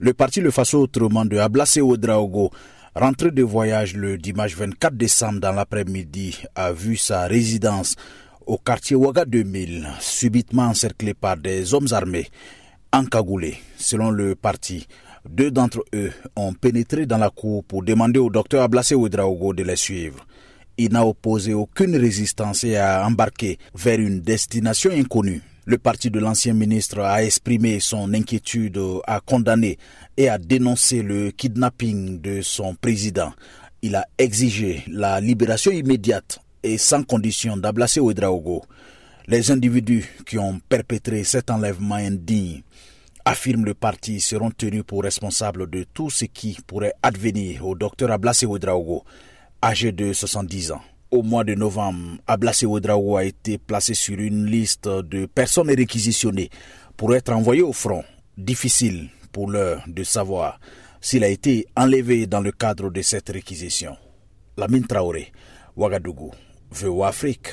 Le parti Le Faso autrement de Ablase Ouedraogo, rentré de voyage le dimanche 24 décembre dans l'après-midi, a vu sa résidence au quartier Ouaga 2000 subitement encerclée par des hommes armés encagoulés. Selon le parti, deux d'entre eux ont pénétré dans la cour pour demander au docteur Ablase Ouedraogo de les suivre. Il n'a opposé aucune résistance et a embarqué vers une destination inconnue. Le parti de l'ancien ministre a exprimé son inquiétude, a condamné et a dénoncé le kidnapping de son président. Il a exigé la libération immédiate et sans condition d'Ablase Ouedraogo. Les individus qui ont perpétré cet enlèvement indigne, affirme le parti, seront tenus pour responsables de tout ce qui pourrait advenir au docteur Ablase Ouedraogo, âgé de 70 ans au mois de novembre, Ablase Ouedraogo a été placé sur une liste de personnes réquisitionnées pour être envoyé au front. Difficile pour l'heure de savoir s'il a été enlevé dans le cadre de cette réquisition. Lamine Traoré, Ouagadougou, VOA Afrique.